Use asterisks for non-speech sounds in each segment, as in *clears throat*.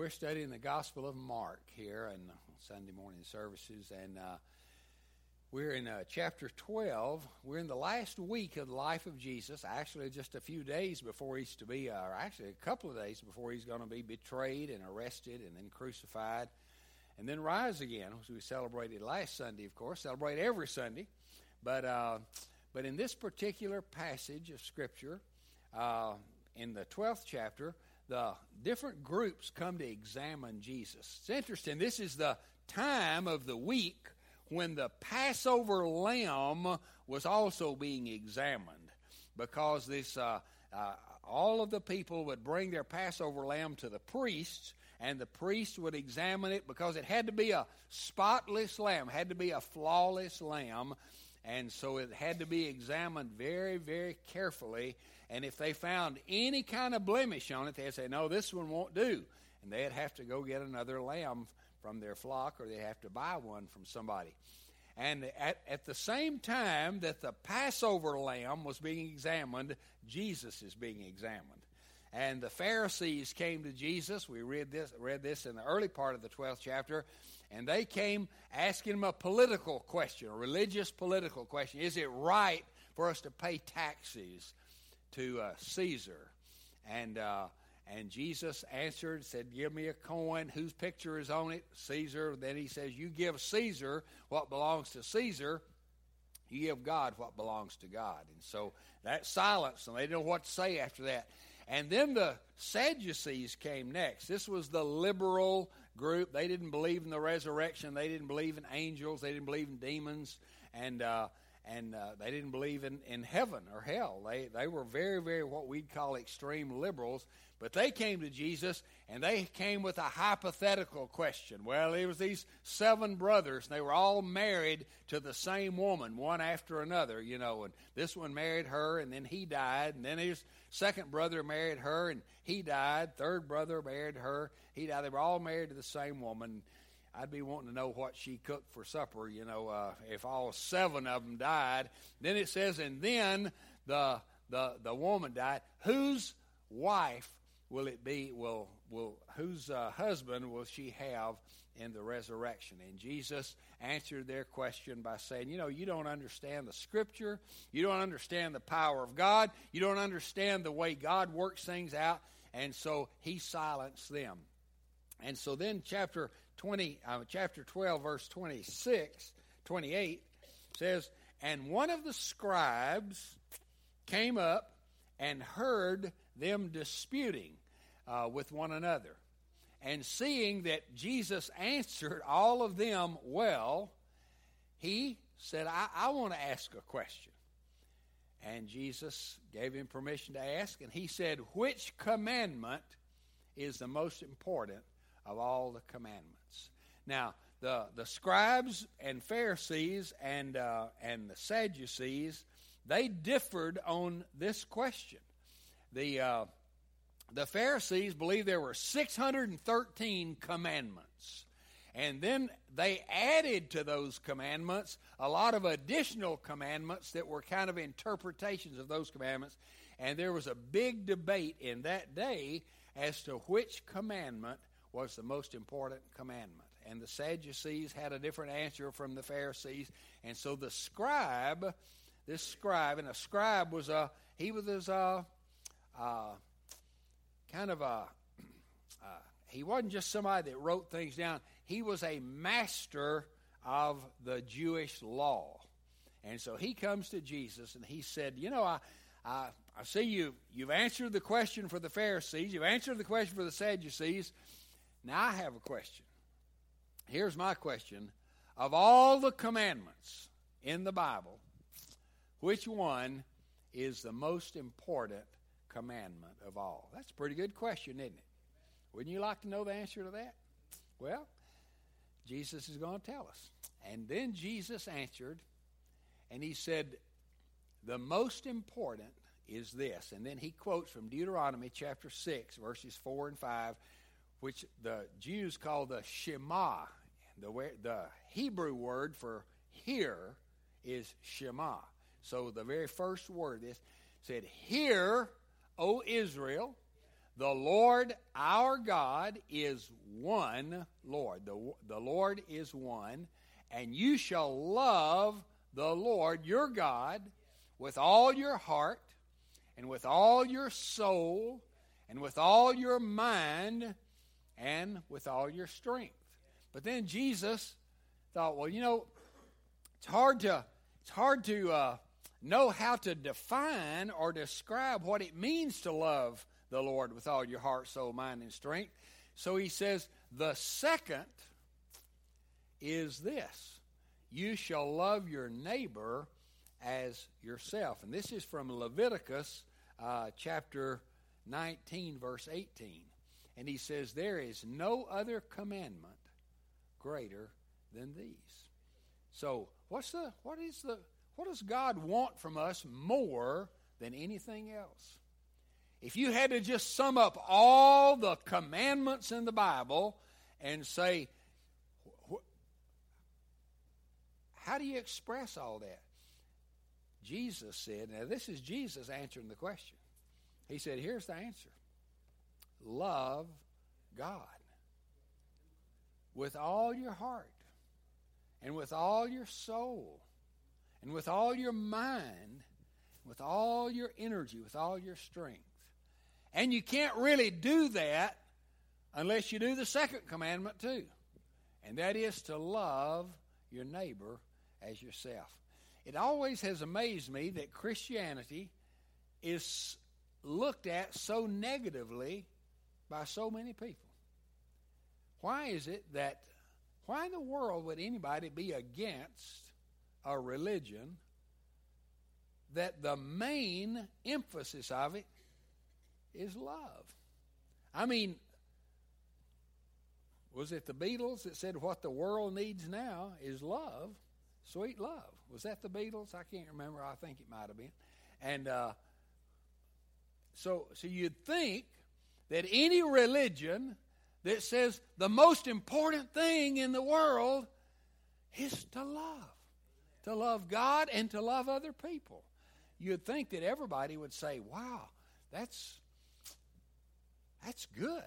we're studying the Gospel of Mark here in Sunday morning services, and uh, we're in uh, chapter 12. We're in the last week of the life of Jesus, actually, just a few days before he's to be, uh, or actually a couple of days before he's going to be betrayed and arrested and then crucified and then rise again, which we celebrated last Sunday, of course, celebrate every Sunday. But, uh, but in this particular passage of Scripture, uh, in the 12th chapter, the different groups come to examine Jesus. It's interesting. This is the time of the week when the Passover lamb was also being examined because this uh, uh, all of the people would bring their Passover lamb to the priests, and the priest would examine it because it had to be a spotless lamb, had to be a flawless lamb, and so it had to be examined very, very carefully. And if they found any kind of blemish on it, they'd say, no, this one won't do. And they'd have to go get another lamb from their flock or they'd have to buy one from somebody. And at, at the same time that the Passover lamb was being examined, Jesus is being examined. And the Pharisees came to Jesus. We read this, read this in the early part of the 12th chapter. And they came asking him a political question, a religious political question. Is it right for us to pay taxes to uh, Caesar. And, uh, and Jesus answered, said, Give me a coin. Whose picture is on it? Caesar. Then he says, You give Caesar what belongs to Caesar. You give God what belongs to God. And so that silence, and they didn't know what to say after that. And then the Sadducees came next. This was the liberal group. They didn't believe in the resurrection. They didn't believe in angels. They didn't believe in demons. And uh, and uh, they didn't believe in, in heaven or hell. They, they were very, very what we'd call extreme liberals. But they came to Jesus and they came with a hypothetical question. Well, it was these seven brothers, and they were all married to the same woman, one after another, you know. And this one married her, and then he died. And then his second brother married her, and he died. Third brother married her, he died. They were all married to the same woman. I'd be wanting to know what she cooked for supper, you know, uh, if all seven of them died. Then it says, and then the, the, the woman died. Whose wife will it be? Will, will, whose uh, husband will she have in the resurrection? And Jesus answered their question by saying, You know, you don't understand the scripture. You don't understand the power of God. You don't understand the way God works things out. And so he silenced them. And so then, chapter 20, uh, chapter 12, verse 26, 28 says, And one of the scribes came up and heard them disputing uh, with one another. And seeing that Jesus answered all of them well, he said, I, I want to ask a question. And Jesus gave him permission to ask, and he said, Which commandment is the most important of all the commandments? Now, the, the scribes and Pharisees and, uh, and the Sadducees, they differed on this question. The, uh, the Pharisees believed there were 613 commandments. And then they added to those commandments a lot of additional commandments that were kind of interpretations of those commandments. And there was a big debate in that day as to which commandment was the most important commandment and the Sadducees had a different answer from the Pharisees. And so the scribe, this scribe, and a scribe was a, he was a, a kind of a, uh, he wasn't just somebody that wrote things down, he was a master of the Jewish law. And so he comes to Jesus and he said, You know, I, I, I see you, you've answered the question for the Pharisees, you've answered the question for the Sadducees. Now I have a question. Here's my question Of all the commandments in the Bible, which one is the most important commandment of all? That's a pretty good question, isn't it? Wouldn't you like to know the answer to that? Well, Jesus is going to tell us. And then Jesus answered, and he said, The most important is this. And then he quotes from Deuteronomy chapter 6, verses 4 and 5, which the Jews call the Shema the, the Hebrew word for hear is Shema. So the very first word is said, Hear, O Israel, the Lord our God is one Lord. The, the Lord is one. And you shall love the Lord your God with all your heart and with all your soul and with all your mind and with all your strength. But then Jesus thought, well, you know, it's hard to it's hard to uh, know how to define or describe what it means to love the Lord with all your heart, soul, mind, and strength. So he says, the second is this you shall love your neighbor as yourself. And this is from Leviticus uh, chapter 19, verse 18. And he says, There is no other commandment greater than these. So, what's the, what, is the, what does God want from us more than anything else? If you had to just sum up all the commandments in the Bible and say, how do you express all that? Jesus said, now this is Jesus answering the question. He said, here's the answer love God with all your heart and with all your soul and with all your mind, with all your energy, with all your strength. And you can't really do that unless you do the second commandment too. And that is to love your neighbor as yourself. It always has amazed me that Christianity is looked at so negatively by so many people. Why is it that, why in the world would anybody be against a religion that the main emphasis of it is love. I mean, was it the Beatles that said what the world needs now is love, sweet love? Was that the Beatles? I can't remember. I think it might have been. And uh, so, so you'd think that any religion that says the most important thing in the world is to love, to love God and to love other people. You'd think that everybody would say, "Wow, that's that's good.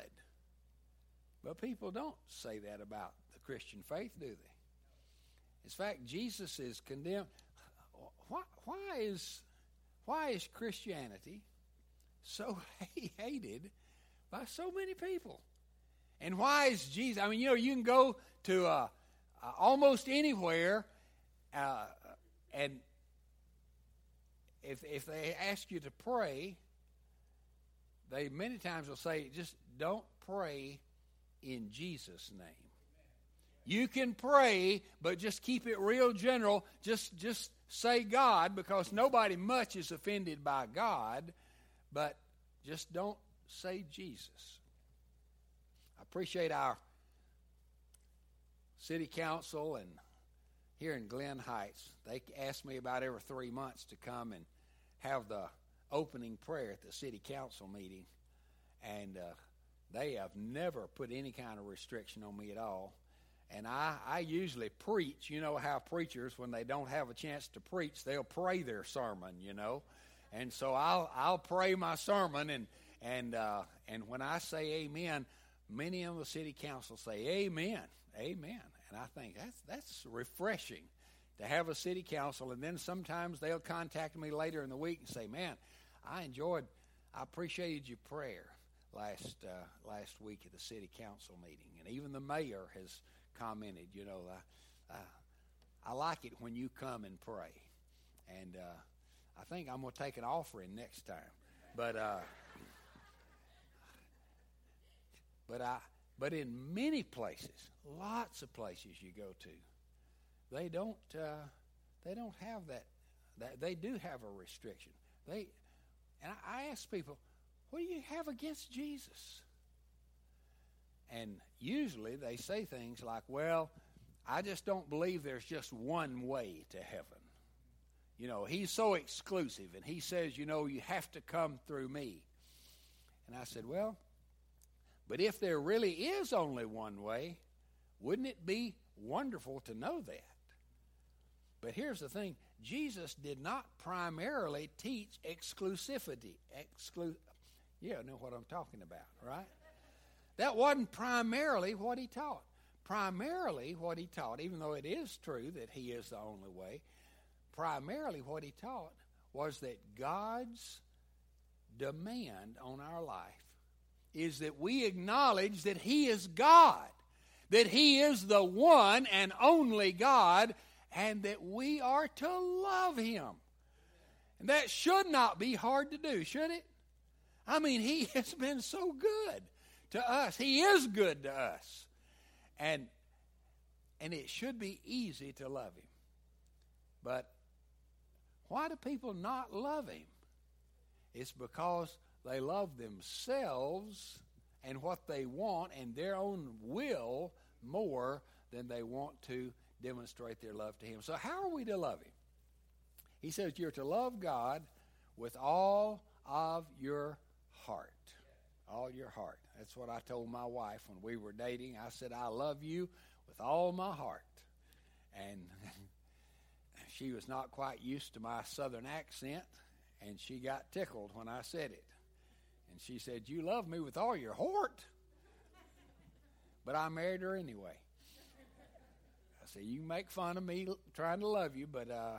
But people don't say that about the Christian faith, do they? In fact, Jesus is condemned. Why, why is why is Christianity so *laughs* hated by so many people? And why is Jesus? I mean, you know, you can go to uh, uh, almost anywhere, uh, and if if they ask you to pray, they many times will say, just don't pray in Jesus' name. You can pray, but just keep it real general. Just just say God because nobody much is offended by God, but just don't say Jesus. Appreciate our city council and here in Glen Heights. They ask me about every three months to come and have the opening prayer at the city council meeting, and uh, they have never put any kind of restriction on me at all. And I, I usually preach. You know how preachers, when they don't have a chance to preach, they'll pray their sermon. You know, and so I'll I'll pray my sermon, and and uh, and when I say Amen, many on the city council say Amen, Amen, and I think that's that's refreshing to have a city council, and then sometimes they'll contact me later in the week and say, "Man, I enjoyed, I appreciated your prayer last uh, last week at the city council meeting, and even the mayor has commented. You know, I, I, I like it when you come and pray, and uh, I think I'm going to take an offering next time. But uh, but I but in many places, lots of places you go to, they don't uh, they don't have that. That they do have a restriction. They and I, I ask people, what do you have against Jesus? And usually they say things like, well, I just don't believe there's just one way to heaven. You know, he's so exclusive, and he says, you know, you have to come through me. And I said, well, but if there really is only one way, wouldn't it be wonderful to know that? But here's the thing Jesus did not primarily teach exclusivity. Exclu- You know what I'm talking about, right? That wasn't primarily what he taught. Primarily, what he taught, even though it is true that he is the only way, primarily what he taught was that God's demand on our life is that we acknowledge that he is God, that he is the one and only God, and that we are to love him. And that should not be hard to do, should it? I mean, he *laughs* has been so good to us. He is good to us. And and it should be easy to love him. But why do people not love him? It's because they love themselves and what they want and their own will more than they want to demonstrate their love to him. So how are we to love him? He says you're to love God with all of your heart. All your heart. That's what I told my wife when we were dating. I said, I love you with all my heart. And *laughs* she was not quite used to my southern accent, and she got tickled when I said it. And she said, You love me with all your heart. But I married her anyway. I said, You make fun of me trying to love you, but uh,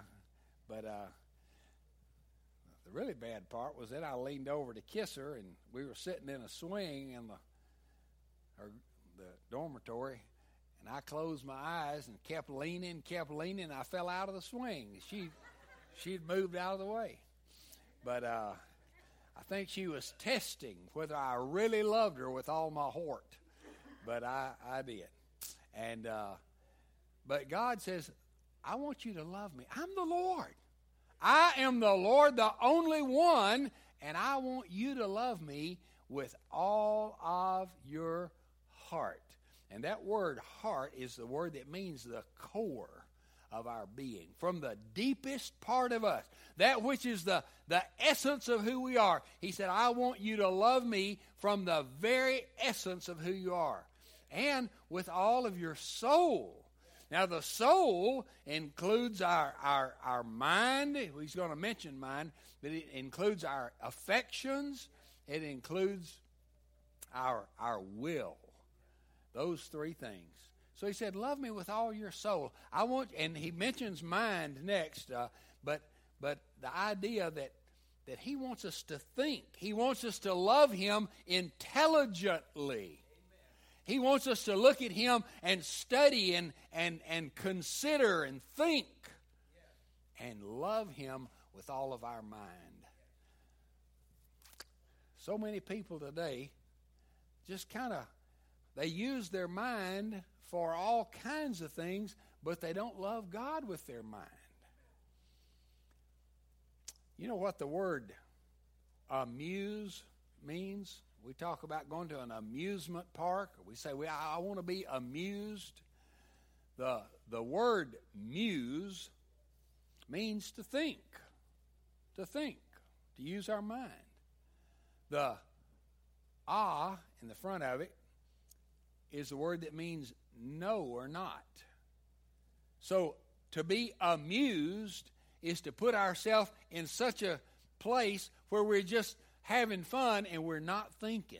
but uh, the really bad part was that I leaned over to kiss her, and we were sitting in a swing in the her, the dormitory, and I closed my eyes and kept leaning, kept leaning. And I fell out of the swing. She she'd moved out of the way, but uh, I think she was testing whether I really loved her with all my heart. But I I did, and uh, but God says, I want you to love me. I'm the Lord. I am the Lord, the only one, and I want you to love me with all of your heart. And that word heart is the word that means the core of our being, from the deepest part of us, that which is the, the essence of who we are. He said, I want you to love me from the very essence of who you are, and with all of your soul now, the soul includes our, our, our mind. He's going to mention mind, but it includes our affections. It includes our, our will. Those three things. So he said, Love me with all your soul. I want, and he mentions mind next, uh, but, but the idea that, that he wants us to think, he wants us to love him intelligently. He wants us to look at Him and study and, and, and consider and think and love Him with all of our mind. So many people today just kind of they use their mind for all kinds of things, but they don't love God with their mind. You know what the word amuse means? We talk about going to an amusement park. We say, well, I want to be amused. The, the word muse means to think, to think, to use our mind. The ah in the front of it is the word that means no or not. So to be amused is to put ourselves in such a place where we're just having fun and we're not thinking.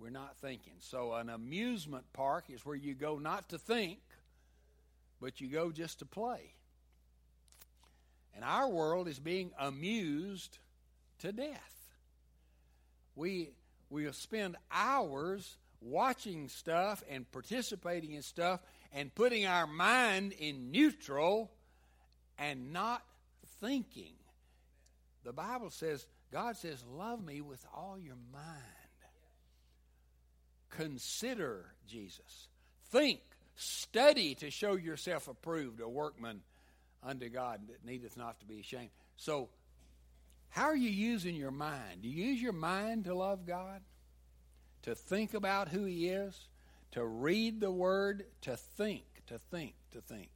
We're not thinking. So, an amusement park is where you go not to think, but you go just to play. And our world is being amused to death. We we spend hours watching stuff and participating in stuff and putting our mind in neutral and not thinking. The Bible says God says, Love me with all your mind. Consider Jesus. Think, study to show yourself approved, a workman unto God that needeth not to be ashamed. So, how are you using your mind? Do you use your mind to love God? To think about who He is? To read the Word? To think, to think, to think.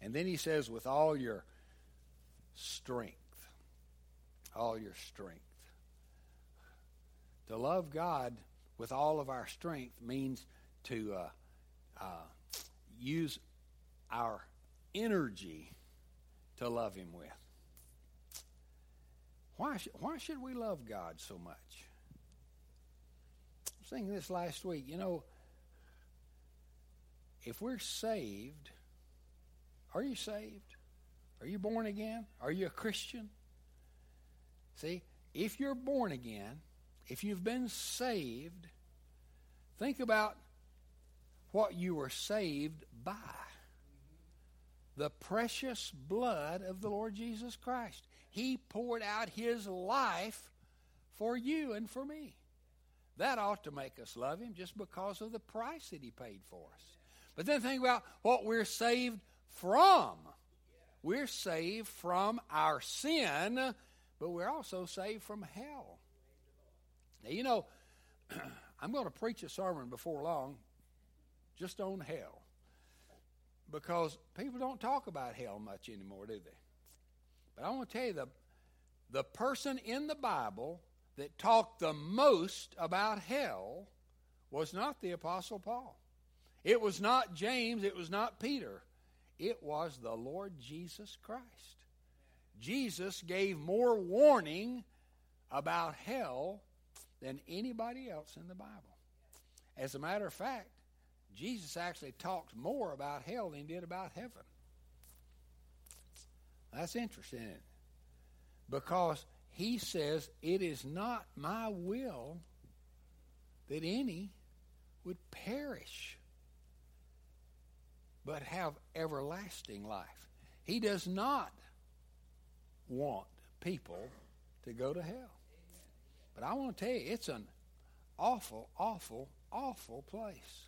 And then He says, with all your strength all your strength. To love God with all of our strength means to uh, uh, use our energy to love Him with. Why, sh- why should we love God so much? Thinking this last week. You know, if we're saved, are you saved? Are you born again? Are you a Christian? See, if you're born again, if you've been saved, think about what you were saved by the precious blood of the Lord Jesus Christ. He poured out his life for you and for me. That ought to make us love him just because of the price that he paid for us. But then think about what we're saved from. We're saved from our sin, but we're also saved from hell. Now, you know, *clears throat* I'm going to preach a sermon before long just on hell because people don't talk about hell much anymore, do they? But I want to tell you the, the person in the Bible that talked the most about hell was not the Apostle Paul. It was not James. It was not Peter. It was the Lord Jesus Christ. Jesus gave more warning about hell than anybody else in the Bible. As a matter of fact, Jesus actually talked more about hell than he did about heaven. That's interesting, Because he says, It is not my will that any would perish, but have everlasting life. He does not want people to go to hell. But I want to tell you, it's an awful, awful, awful place.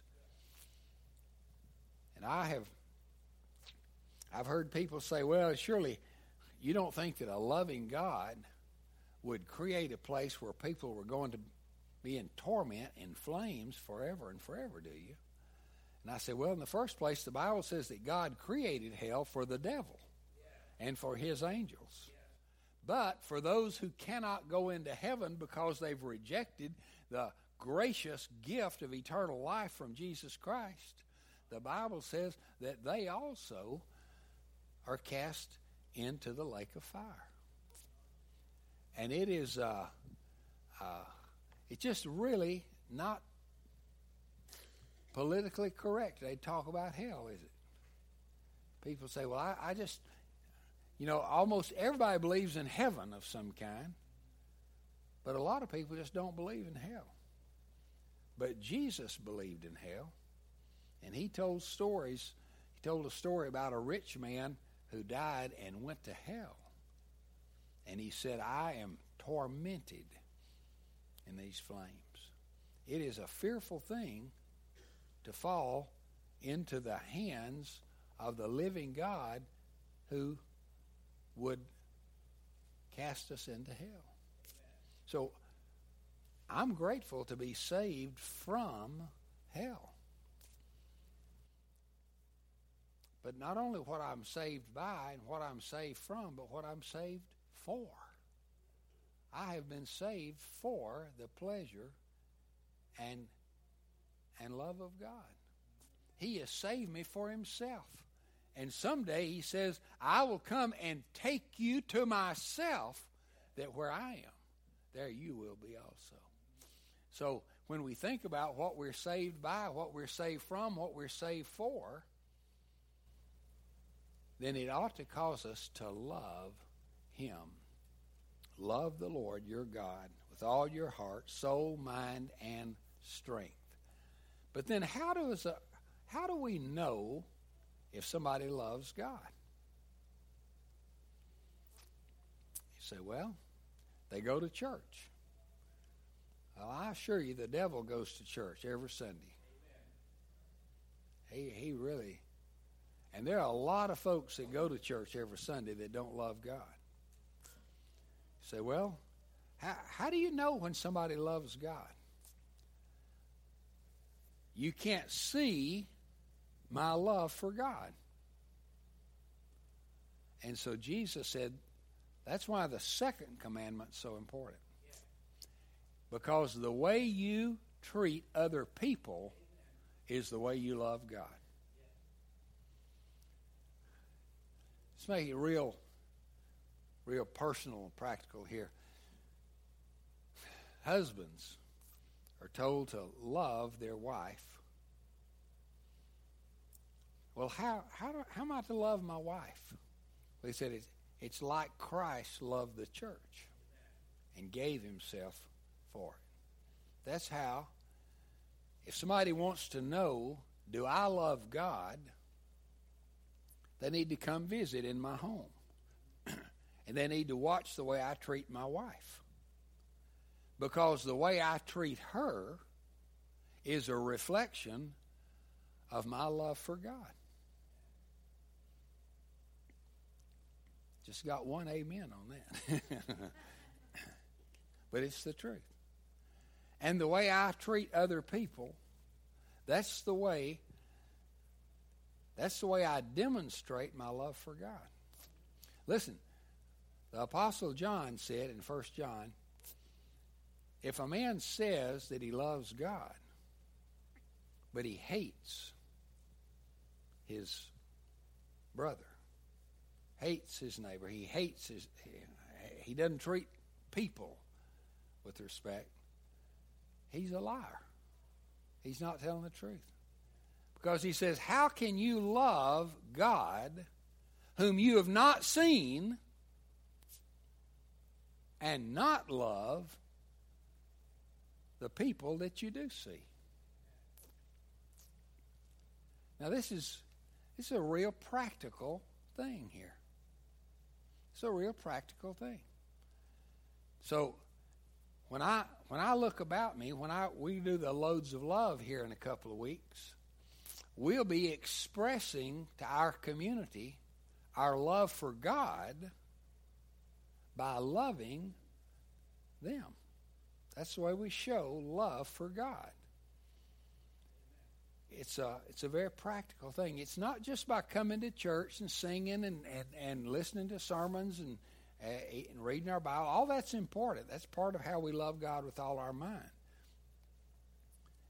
And I have I've heard people say, well, surely you don't think that a loving God would create a place where people were going to be in torment in flames forever and forever, do you? And I said, well, in the first place, the Bible says that God created hell for the devil and for his angels. But for those who cannot go into heaven because they've rejected the gracious gift of eternal life from Jesus Christ, the Bible says that they also are cast into the lake of fire. And it is, uh, uh, it's just really not politically correct. They talk about hell, is it? People say, well, I, I just, you know, almost everybody believes in heaven of some kind, but a lot of people just don't believe in hell. But Jesus believed in hell, and he told stories. He told a story about a rich man who died and went to hell. And he said, I am tormented in these flames. It is a fearful thing to fall into the hands of the living God who would cast us into hell. So I'm grateful to be saved from hell. But not only what I'm saved by and what I'm saved from, but what I'm saved for. I have been saved for the pleasure and and love of God. He has saved me for himself. And someday he says, I will come and take you to myself, that where I am, there you will be also. So when we think about what we're saved by, what we're saved from, what we're saved for, then it ought to cause us to love him. Love the Lord your God with all your heart, soul, mind, and strength. But then how does a, how do we know if somebody loves God? You say, well, they go to church. Well, I assure you, the devil goes to church every Sunday. He, he really, and there are a lot of folks that go to church every Sunday that don't love God. Say, well, how, how do you know when somebody loves God? You can't see my love for God. And so Jesus said, that's why the second commandment's so important. Because the way you treat other people is the way you love God. Let's make it real, real personal and practical here. Husbands are told to love their wife. Well, how, how, do, how am I to love my wife? Well, he said it's, it's like Christ loved the church and gave himself for it. That's how, if somebody wants to know, do I love God, they need to come visit in my home. And they need to watch the way I treat my wife. Because the way I treat her is a reflection of my love for God. Just got one amen on that. *laughs* but it's the truth. And the way I treat other people, that's the way that's the way I demonstrate my love for God. Listen, the apostle John said in 1 John, if a man says that he loves God, but he hates his brother, hates his neighbor. He hates his. He doesn't treat people with respect. He's a liar. He's not telling the truth. Because he says, How can you love God whom you have not seen and not love the people that you do see? Now, this is, this is a real practical thing here. It's a real practical thing. So when I when I look about me, when I we do the loads of love here in a couple of weeks, we'll be expressing to our community our love for God by loving them. That's the way we show love for God it's a it's a very practical thing. It's not just by coming to church and singing and and, and listening to sermons and uh, and reading our Bible. All that's important. That's part of how we love God with all our mind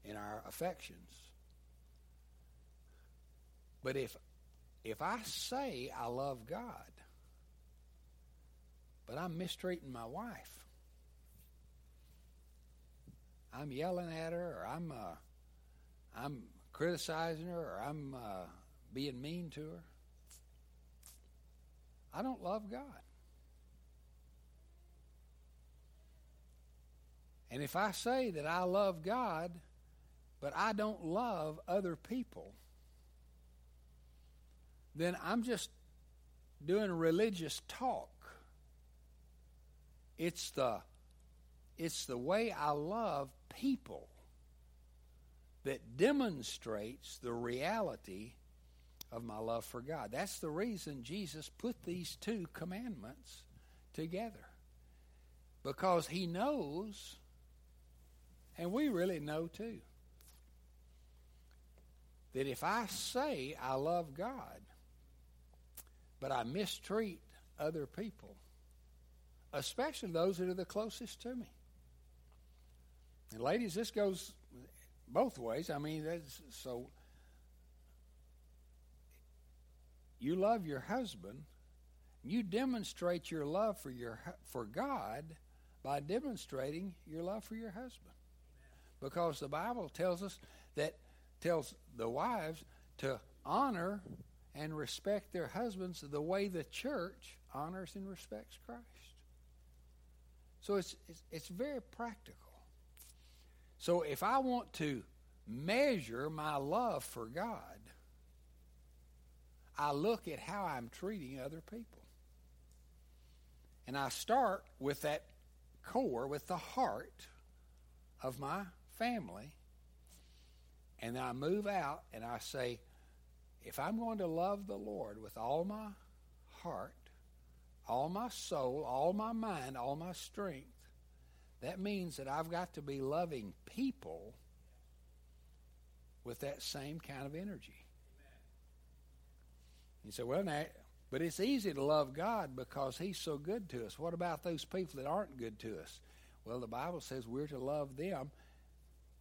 and our affections. But if if I say I love God, but I'm mistreating my wife, I'm yelling at her, or I'm uh, I'm criticizing her or I'm uh, being mean to her. I don't love God. And if I say that I love God, but I don't love other people, then I'm just doing religious talk. It's the it's the way I love people that demonstrates the reality of my love for God. That's the reason Jesus put these two commandments together. Because he knows, and we really know too, that if I say I love God, but I mistreat other people, especially those that are the closest to me. And ladies, this goes both ways. I mean, that's so. You love your husband. You demonstrate your love for your for God by demonstrating your love for your husband, because the Bible tells us that tells the wives to honor and respect their husbands the way the church honors and respects Christ. So it's, it's, it's very practical. So if I want to measure my love for God, I look at how I'm treating other people. And I start with that core, with the heart of my family. And then I move out and I say, if I'm going to love the Lord with all my heart, all my soul, all my mind, all my strength, that means that I've got to be loving people with that same kind of energy. You say, well, now, but it's easy to love God because He's so good to us. What about those people that aren't good to us? Well, the Bible says we're to love them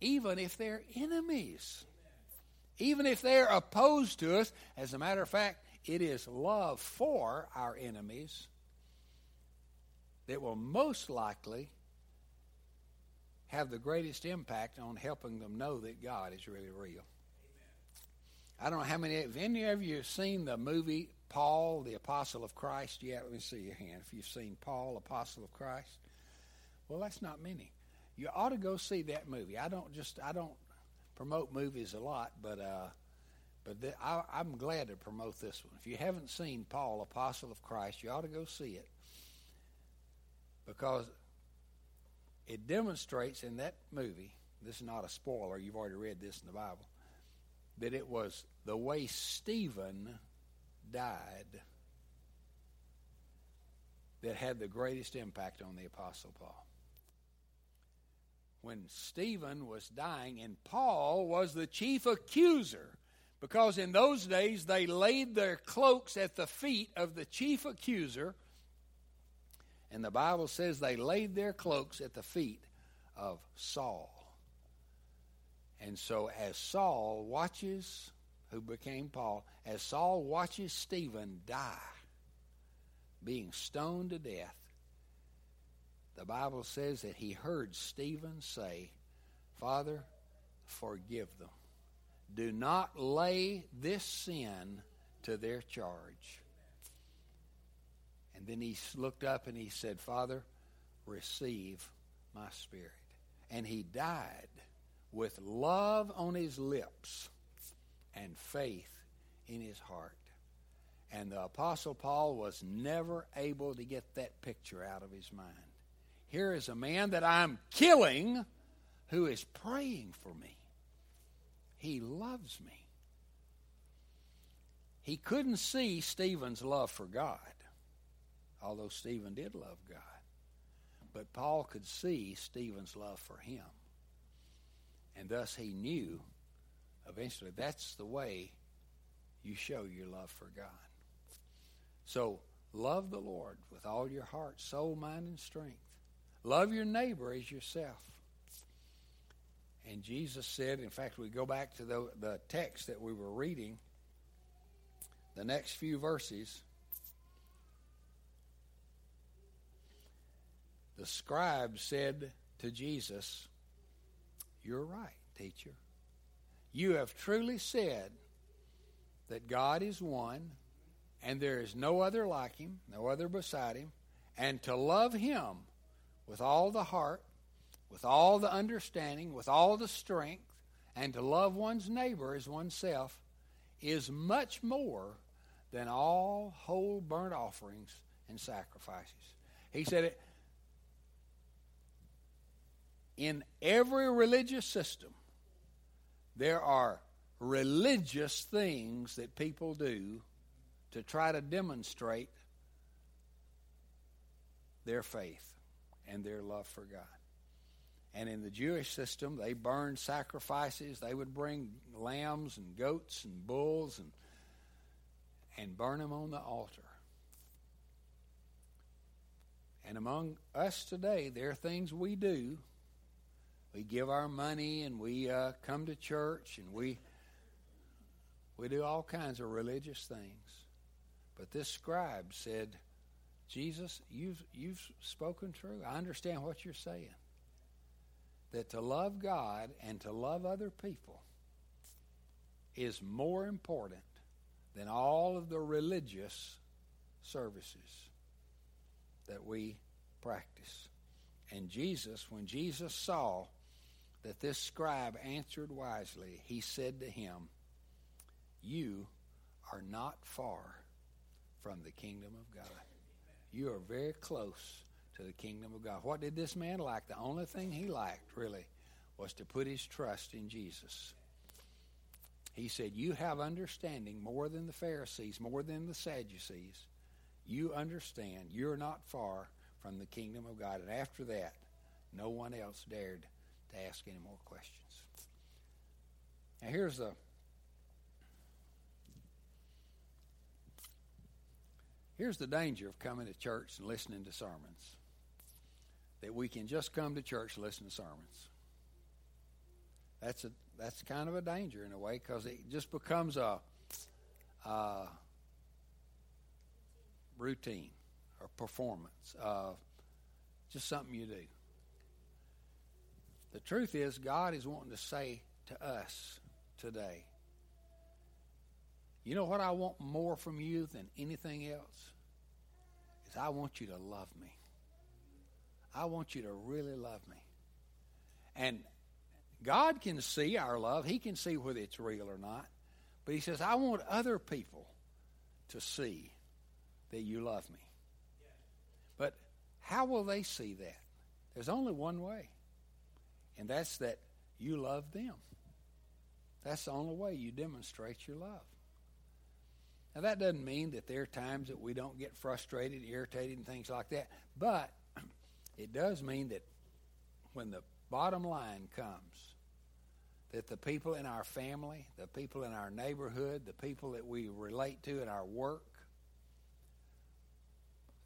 even if they're enemies, even if they're opposed to us. As a matter of fact, it is love for our enemies that will most likely have the greatest impact on helping them know that God is really real. I don't know how many. Have any of you have seen the movie Paul, the Apostle of Christ? Yeah, let me see your hand. If you've seen Paul, Apostle of Christ, well, that's not many. You ought to go see that movie. I don't just I don't promote movies a lot, but uh, but I, I'm glad to promote this one. If you haven't seen Paul, Apostle of Christ, you ought to go see it because it demonstrates in that movie. This is not a spoiler. You've already read this in the Bible. That it was the way Stephen died that had the greatest impact on the Apostle Paul. When Stephen was dying, and Paul was the chief accuser, because in those days they laid their cloaks at the feet of the chief accuser, and the Bible says they laid their cloaks at the feet of Saul. And so, as Saul watches, who became Paul, as Saul watches Stephen die, being stoned to death, the Bible says that he heard Stephen say, Father, forgive them. Do not lay this sin to their charge. And then he looked up and he said, Father, receive my spirit. And he died with love on his lips and faith in his heart. And the Apostle Paul was never able to get that picture out of his mind. Here is a man that I'm killing who is praying for me. He loves me. He couldn't see Stephen's love for God, although Stephen did love God. But Paul could see Stephen's love for him. And thus he knew eventually that's the way you show your love for God. So love the Lord with all your heart, soul, mind, and strength. Love your neighbor as yourself. And Jesus said, in fact, we go back to the, the text that we were reading, the next few verses. The scribe said to Jesus, You're right, teacher. You have truly said that God is one, and there is no other like him, no other beside him, and to love him with all the heart, with all the understanding, with all the strength, and to love one's neighbor as oneself is much more than all whole burnt offerings and sacrifices. He said it in every religious system, there are religious things that people do to try to demonstrate their faith and their love for God. And in the Jewish system, they burned sacrifices. They would bring lambs and goats and bulls and, and burn them on the altar. And among us today, there are things we do. We give our money and we uh, come to church and we we do all kinds of religious things. But this scribe said, Jesus, you've, you've spoken true. I understand what you're saying. That to love God and to love other people is more important than all of the religious services that we practice. And Jesus, when Jesus saw that this scribe answered wisely, he said to him, You are not far from the kingdom of God you are very close to the kingdom of God. What did this man like? The only thing he liked, really, was to put his trust in Jesus. He said, You have understanding more than the Pharisees, more than the Sadducees. You understand. You're not far from the kingdom of God. And after that, no one else dared to ask any more questions. Now, here's the Here's the danger of coming to church and listening to sermons that we can just come to church and listen to sermons. That's a that's kind of a danger in a way because it just becomes a, a routine or performance of just something you do. The truth is, God is wanting to say to us today, you know what I want more from you than anything else? Is I want you to love me. I want you to really love me. And God can see our love. He can see whether it's real or not. But He says, I want other people to see that you love me. But how will they see that? There's only one way, and that's that you love them. That's the only way you demonstrate your love. Now, that doesn't mean that there are times that we don't get frustrated, irritated, and things like that. But *clears throat* it does mean that when the bottom line comes, that the people in our family, the people in our neighborhood, the people that we relate to in our work,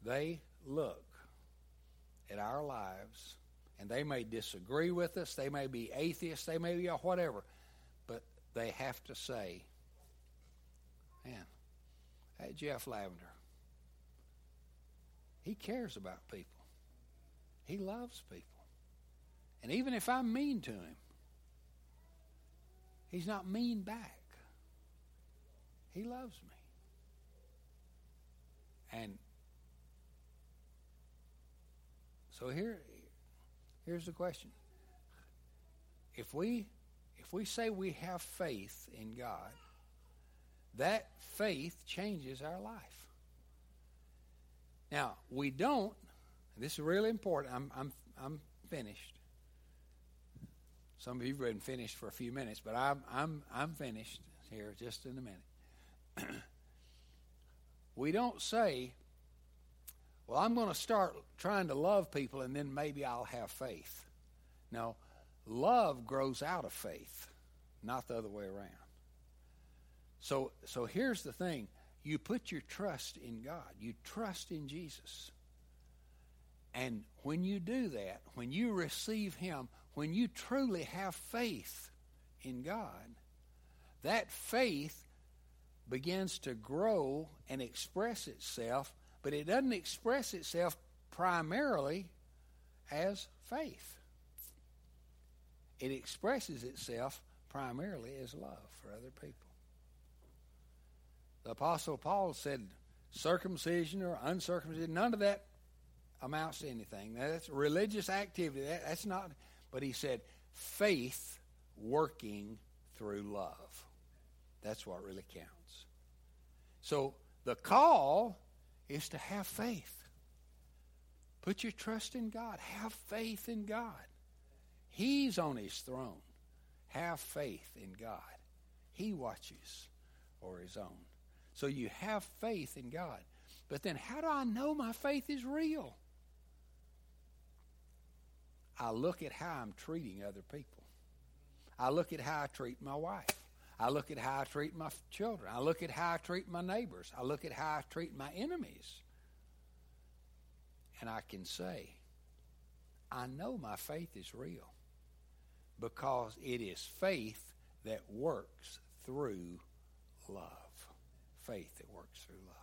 they look at our lives and they may disagree with us, they may be atheists, they may be whatever, but they have to say, man, Hey, Jeff Lavender. He cares about people. He loves people. And even if I'm mean to him, he's not mean back. He loves me. And so here here's the question. If we if we say we have faith in God, that faith changes our life. Now, we don't, this is really important. I'm, I'm, I'm finished. Some of you have been finished for a few minutes, but I'm, I'm, I'm finished here just in a minute. *clears throat* we don't say, well, I'm going to start trying to love people and then maybe I'll have faith. No, love grows out of faith, not the other way around. So, so here's the thing you put your trust in God, you trust in Jesus. And when you do that, when you receive Him, when you truly have faith in God, that faith begins to grow and express itself, but it doesn't express itself primarily as faith. It expresses itself primarily as love for other people. The Apostle Paul said, circumcision or uncircumcision, none of that amounts to anything. That's religious activity. That, that's not. But he said, faith working through love. That's what really counts. So the call is to have faith. Put your trust in God. Have faith in God. He's on his throne. Have faith in God. He watches over his own. So you have faith in God. But then, how do I know my faith is real? I look at how I'm treating other people. I look at how I treat my wife. I look at how I treat my children. I look at how I treat my neighbors. I look at how I treat my enemies. And I can say, I know my faith is real because it is faith that works through love faith that works through love.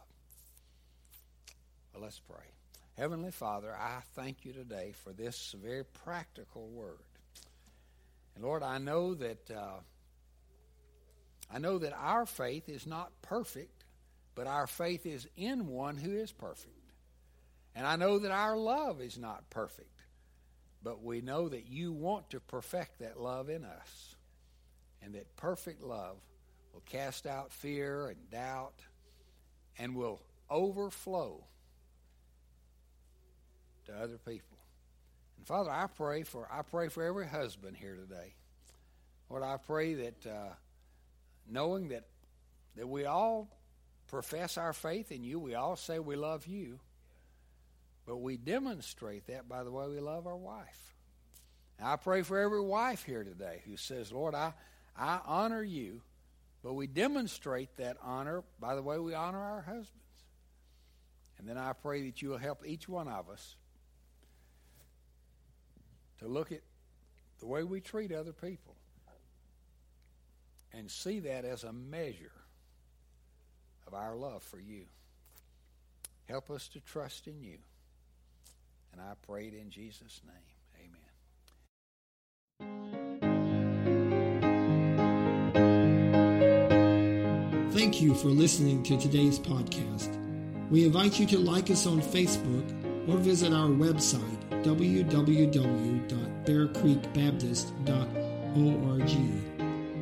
Well, let's pray. Heavenly Father, I thank you today for this very practical word. And Lord, I know that uh, I know that our faith is not perfect, but our faith is in one who is perfect. And I know that our love is not perfect, but we know that you want to perfect that love in us. And that perfect love will cast out fear and doubt and will overflow to other people. And Father, I pray for I pray for every husband here today. Lord, I pray that uh, knowing that that we all profess our faith in you, we all say we love you, but we demonstrate that by the way we love our wife. And I pray for every wife here today who says, Lord, I, I honor you but we demonstrate that honor by the way we honor our husbands. And then I pray that you will help each one of us to look at the way we treat other people and see that as a measure of our love for you. Help us to trust in you. And I prayed in Jesus' name. Amen. Thank you for listening to today's podcast. We invite you to like us on Facebook or visit our website www.bearcreekbaptist.org.